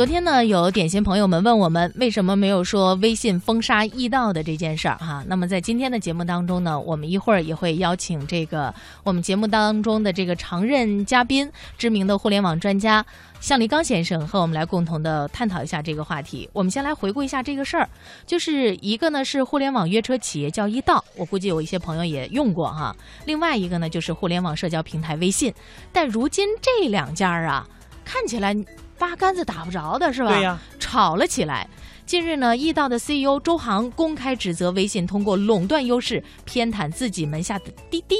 昨天呢，有点心朋友们问我们，为什么没有说微信封杀易到的这件事儿哈？那么在今天的节目当中呢，我们一会儿也会邀请这个我们节目当中的这个常任嘉宾，知名的互联网专家向立刚先生和我们来共同的探讨一下这个话题。我们先来回顾一下这个事儿，就是一个呢是互联网约车企业叫易到，我估计有一些朋友也用过哈。另外一个呢就是互联网社交平台微信，但如今这两家啊，看起来。八竿子打不着的是吧？对呀，吵了起来。近日呢，易到的 CEO 周航公开指责微信通过垄断优势偏袒自己门下的滴滴。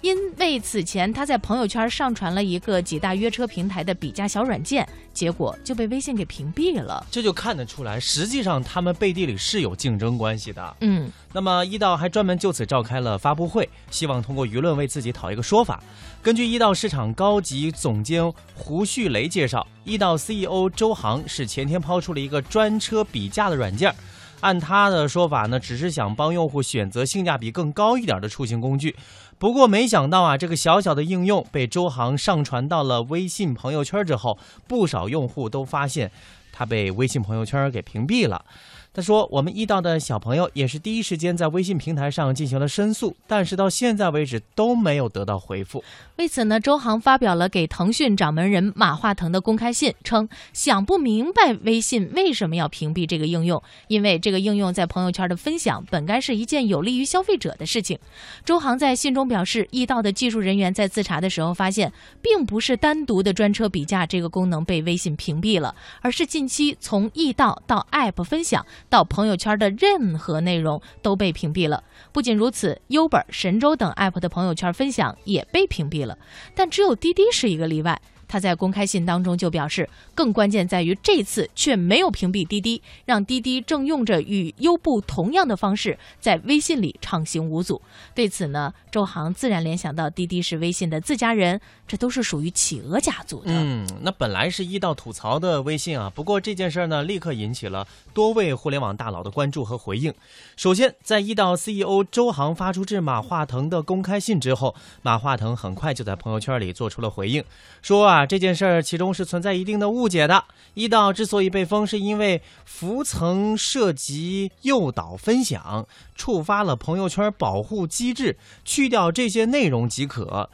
因为此前他在朋友圈上传了一个几大约车平台的比价小软件，结果就被微信给屏蔽了。这就看得出来，实际上他们背地里是有竞争关系的。嗯，那么一到还专门就此召开了发布会，希望通过舆论为自己讨一个说法。根据一到市场高级总监胡旭雷介绍，一到 CEO 周航是前天抛出了一个专车比价的软件。按他的说法呢，只是想帮用户选择性价比更高一点的出行工具。不过没想到啊，这个小小的应用被周航上传到了微信朋友圈之后，不少用户都发现他被微信朋友圈给屏蔽了。他说：“我们易到的小朋友也是第一时间在微信平台上进行了申诉，但是到现在为止都没有得到回复。为此呢，周航发表了给腾讯掌门人马化腾的公开信，称想不明白微信为什么要屏蔽这个应用，因为这个应用在朋友圈的分享本该是一件有利于消费者的事情。周航在信中表示，易到的技术人员在自查的时候发现，并不是单独的专车比价这个功能被微信屏蔽了，而是近期从易到到 App 分享。”到朋友圈的任何内容都被屏蔽了。不仅如此，优本、神州等 App 的朋友圈分享也被屏蔽了。但只有滴滴是一个例外。他在公开信当中就表示，更关键在于这次却没有屏蔽滴滴，让滴滴正用着与优步同样的方式在微信里畅行无阻。对此呢，周航自然联想到滴滴是微信的自家人，这都是属于企鹅家族的。嗯，那本来是一道吐槽的微信啊，不过这件事呢，立刻引起了多位互联网大佬的关注和回应。首先，在一道 CEO 周航发出致马化腾的公开信之后，马化腾很快就在朋友圈里做出了回应，说啊。这件事儿其中是存在一定的误解的。一道之所以被封，是因为浮层涉及诱导分享，触发了朋友圈保护机制，去掉这些内容即可。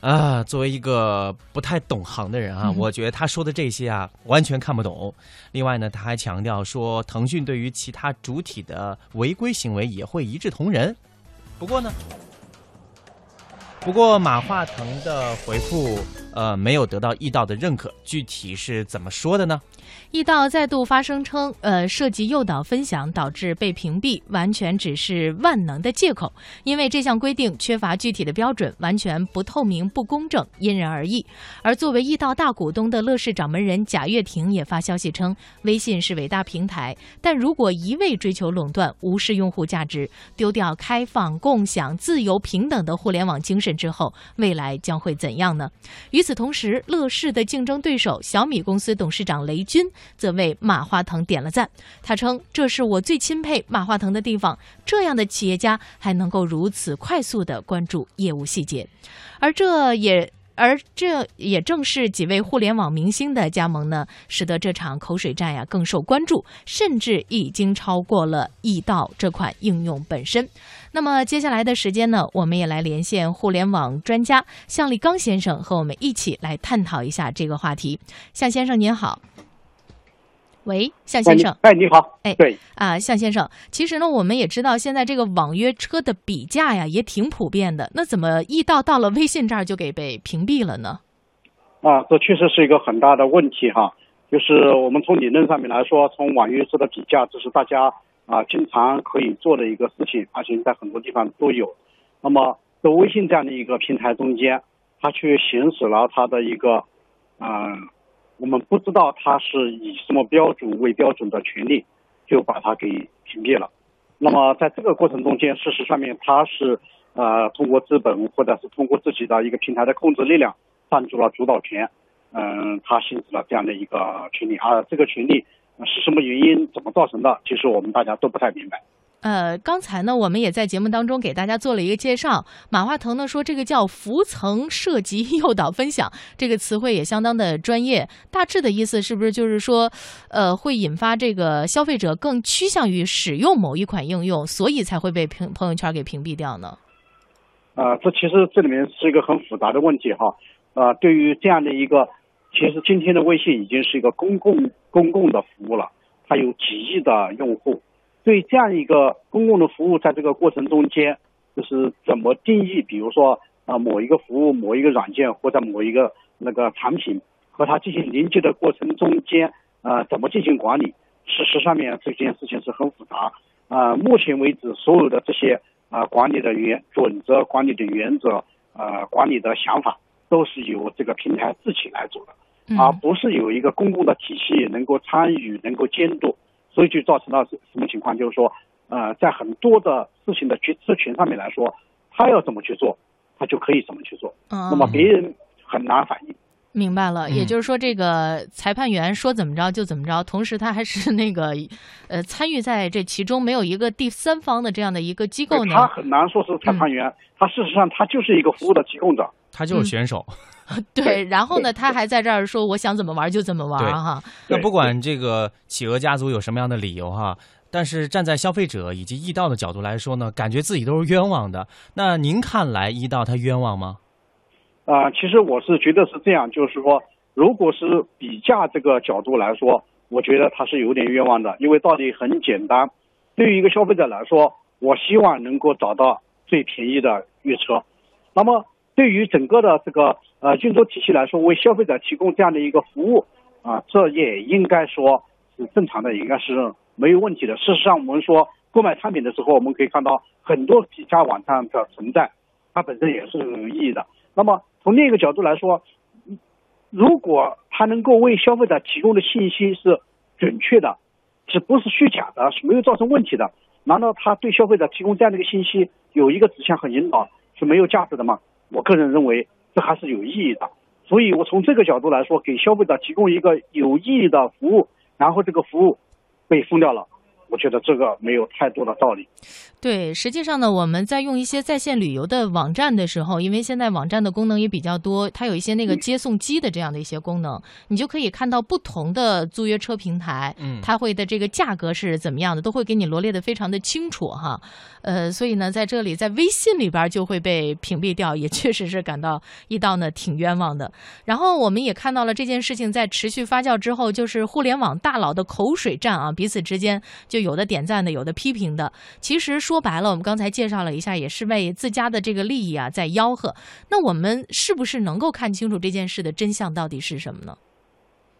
啊，作为一个不太懂行的人啊，我觉得他说的这些啊，完全看不懂。另外呢，他还强调说，腾讯对于其他主体的违规行为也会一视同仁。不过呢，不过马化腾的回复。呃，没有得到易道的认可，具体是怎么说的呢？易道再度发声称，呃，涉及诱导分享导致被屏蔽，完全只是万能的借口，因为这项规定缺乏具体的标准，完全不透明、不公正，因人而异。而作为易道大股东的乐视掌门人贾跃亭也发消息称，微信是伟大平台，但如果一味追求垄断，无视用户价值，丢掉开放、共享、自由、平等的互联网精神之后，未来将会怎样呢？与此同时，乐视的竞争对手小米公司董事长雷军。则为马化腾点了赞。他称：“这是我最钦佩马化腾的地方，这样的企业家还能够如此快速地关注业务细节。”而这也而这也正是几位互联网明星的加盟呢，使得这场口水战呀更受关注，甚至已经超过了易到这款应用本身。那么接下来的时间呢，我们也来连线互联网专家向立刚先生，和我们一起来探讨一下这个话题。向先生您好。喂，向先生。哎，你好。哎，对啊，向先生，其实呢，我们也知道现在这个网约车的比价呀，也挺普遍的。那怎么易到到了微信这儿就给被屏蔽了呢？啊，这确实是一个很大的问题哈。就是我们从理论上面来说，从网约车的比价，这是大家啊经常可以做的一个事情，而且在很多地方都有。那么在微信这样的一个平台中间，它去行使了它的一个嗯。我们不知道他是以什么标准为标准的权利，就把它给屏蔽了。那么在这个过程中间，事实上面他是呃通过资本或者是通过自己的一个平台的控制力量占住了主导权，嗯，他行使了这样的一个权利。啊这个权利是什么原因怎么造成的，其实我们大家都不太明白。呃，刚才呢，我们也在节目当中给大家做了一个介绍。马化腾呢说，这个叫浮层涉及 诱导分享，这个词汇也相当的专业。大致的意思是不是就是说，呃，会引发这个消费者更趋向于使用某一款应用，所以才会被朋朋友圈给屏蔽掉呢？啊，这其实这里面是一个很复杂的问题哈。啊，对于这样的一个，其实今天的微信已经是一个公共公共的服务了，它有几亿的用户。对这样一个公共的服务，在这个过程中间，就是怎么定义？比如说啊，某一个服务、某一个软件或者某一个那个产品和它进行连接的过程中间，呃，怎么进行管理？事实上面这件事情是很复杂。啊，目前为止，所有的这些啊管理的原准则、管理的原则、呃管理的想法，都是由这个平台自己来做的，而不是有一个公共的体系能够参与、能够监督。所以就造成了什什么情况？就是说，呃，在很多的事情的决策权上面来说，他要怎么去做，他就可以怎么去做。嗯，那么别人很难反应。明白了，也就是说，这个裁判员说怎么着就怎么着，同时他还是那个，呃，参与在这其中，没有一个第三方的这样的一个机构呢。他很难说是裁判员，他事实上他就是一个服务的提供者，他就是选手。对，然后呢，他还在这儿说我想怎么玩就怎么玩哈。那不管这个企鹅家族有什么样的理由哈，但是站在消费者以及易道的角度来说呢，感觉自己都是冤枉的。那您看来易道他冤枉吗？啊，其实我是觉得是这样，就是说，如果是比价这个角度来说，我觉得他是有点冤枉的，因为道理很简单，对于一个消费者来说，我希望能够找到最便宜的月车，那么对于整个的这个。呃，运作体系来说，为消费者提供这样的一个服务，啊，这也应该说是正常的，应该是没有问题的。事实上，我们说购买产品的时候，我们可以看到很多比价网站的存在，它本身也是有意义的。那么从另一个角度来说，如果它能够为消费者提供的信息是准确的，是不是虚假的，是没有造成问题的，难道他对消费者提供这样的一个信息有一个指向和引导是没有价值的吗？我个人认为。这还是有意义的，所以我从这个角度来说，给消费者提供一个有意义的服务，然后这个服务被封掉了。我觉得这个没有太多的道理。对，实际上呢，我们在用一些在线旅游的网站的时候，因为现在网站的功能也比较多，它有一些那个接送机的这样的一些功能，你就可以看到不同的租约车平台，嗯，它会的这个价格是怎么样的，都会给你罗列的非常的清楚哈。呃，所以呢，在这里在微信里边就会被屏蔽掉，也确实是感到一道呢挺冤枉的。然后我们也看到了这件事情在持续发酵之后，就是互联网大佬的口水战啊，彼此之间就。就有的点赞的，有的批评的。其实说白了，我们刚才介绍了一下，也是为自家的这个利益啊在吆喝。那我们是不是能够看清楚这件事的真相到底是什么呢？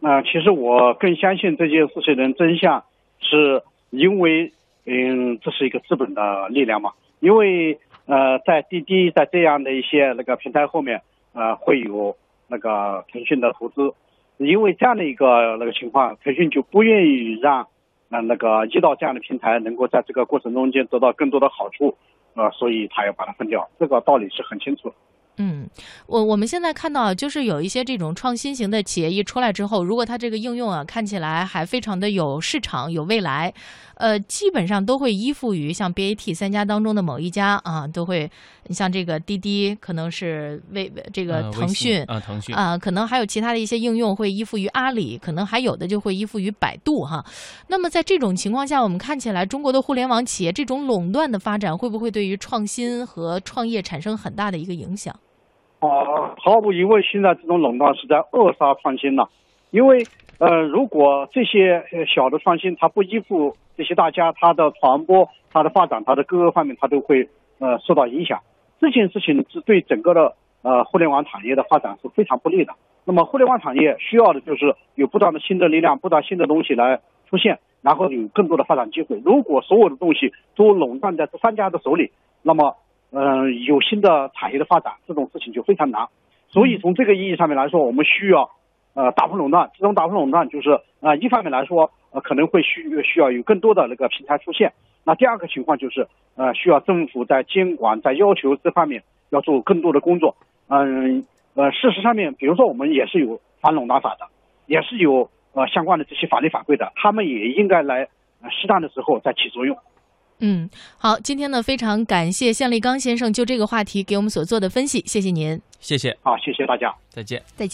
那其实我更相信这件事情的真相，是因为嗯，这是一个资本的力量嘛。因为呃，在滴滴在这样的一些那个平台后面呃，会有那个腾讯的投资，因为这样的一个那个情况，腾讯就不愿意让。那那个遇到这样的平台能够在这个过程中间得到更多的好处，呃，所以他要把它分掉，这个道理是很清楚。嗯，我我们现在看到，就是有一些这种创新型的企业一出来之后，如果它这个应用啊看起来还非常的有市场、有未来，呃，基本上都会依附于像 BAT 三家当中的某一家啊，都会，你像这个滴滴可能是为这个腾讯啊，腾讯啊，可能还有其他的一些应用会依附于阿里，可能还有的就会依附于百度哈。那么在这种情况下，我们看起来中国的互联网企业这种垄断的发展，会不会对于创新和创业产生很大的一个影响？啊，毫无疑问，现在这种垄断是在扼杀创新了。因为，呃，如果这些小的创新它不依附这些大家，它的传播、它的发展、它的各个方面，它都会呃受到影响。这件事情是对整个的呃互联网产业的发展是非常不利的。那么，互联网产业需要的就是有不断的新的力量、不断新的东西来出现，然后有更多的发展机会。如果所有的东西都垄断在这三家的手里，那么。嗯，有新的产业的发展，这种事情就非常难。所以从这个意义上面来说，我们需要呃打破垄断。这种打破垄断就是呃一方面来说，呃可能会需需要有更多的那个平台出现。那第二个情况就是呃需要政府在监管、在要求这方面要做更多的工作。嗯呃，事实上面，比如说我们也是有反垄断法的，也是有呃相关的这些法律法规的，他们也应该来适当的时候再起作用。嗯，好，今天呢非常感谢向立刚先生就这个话题给我们所做的分析，谢谢您，谢谢，好，谢谢大家，再见，再见。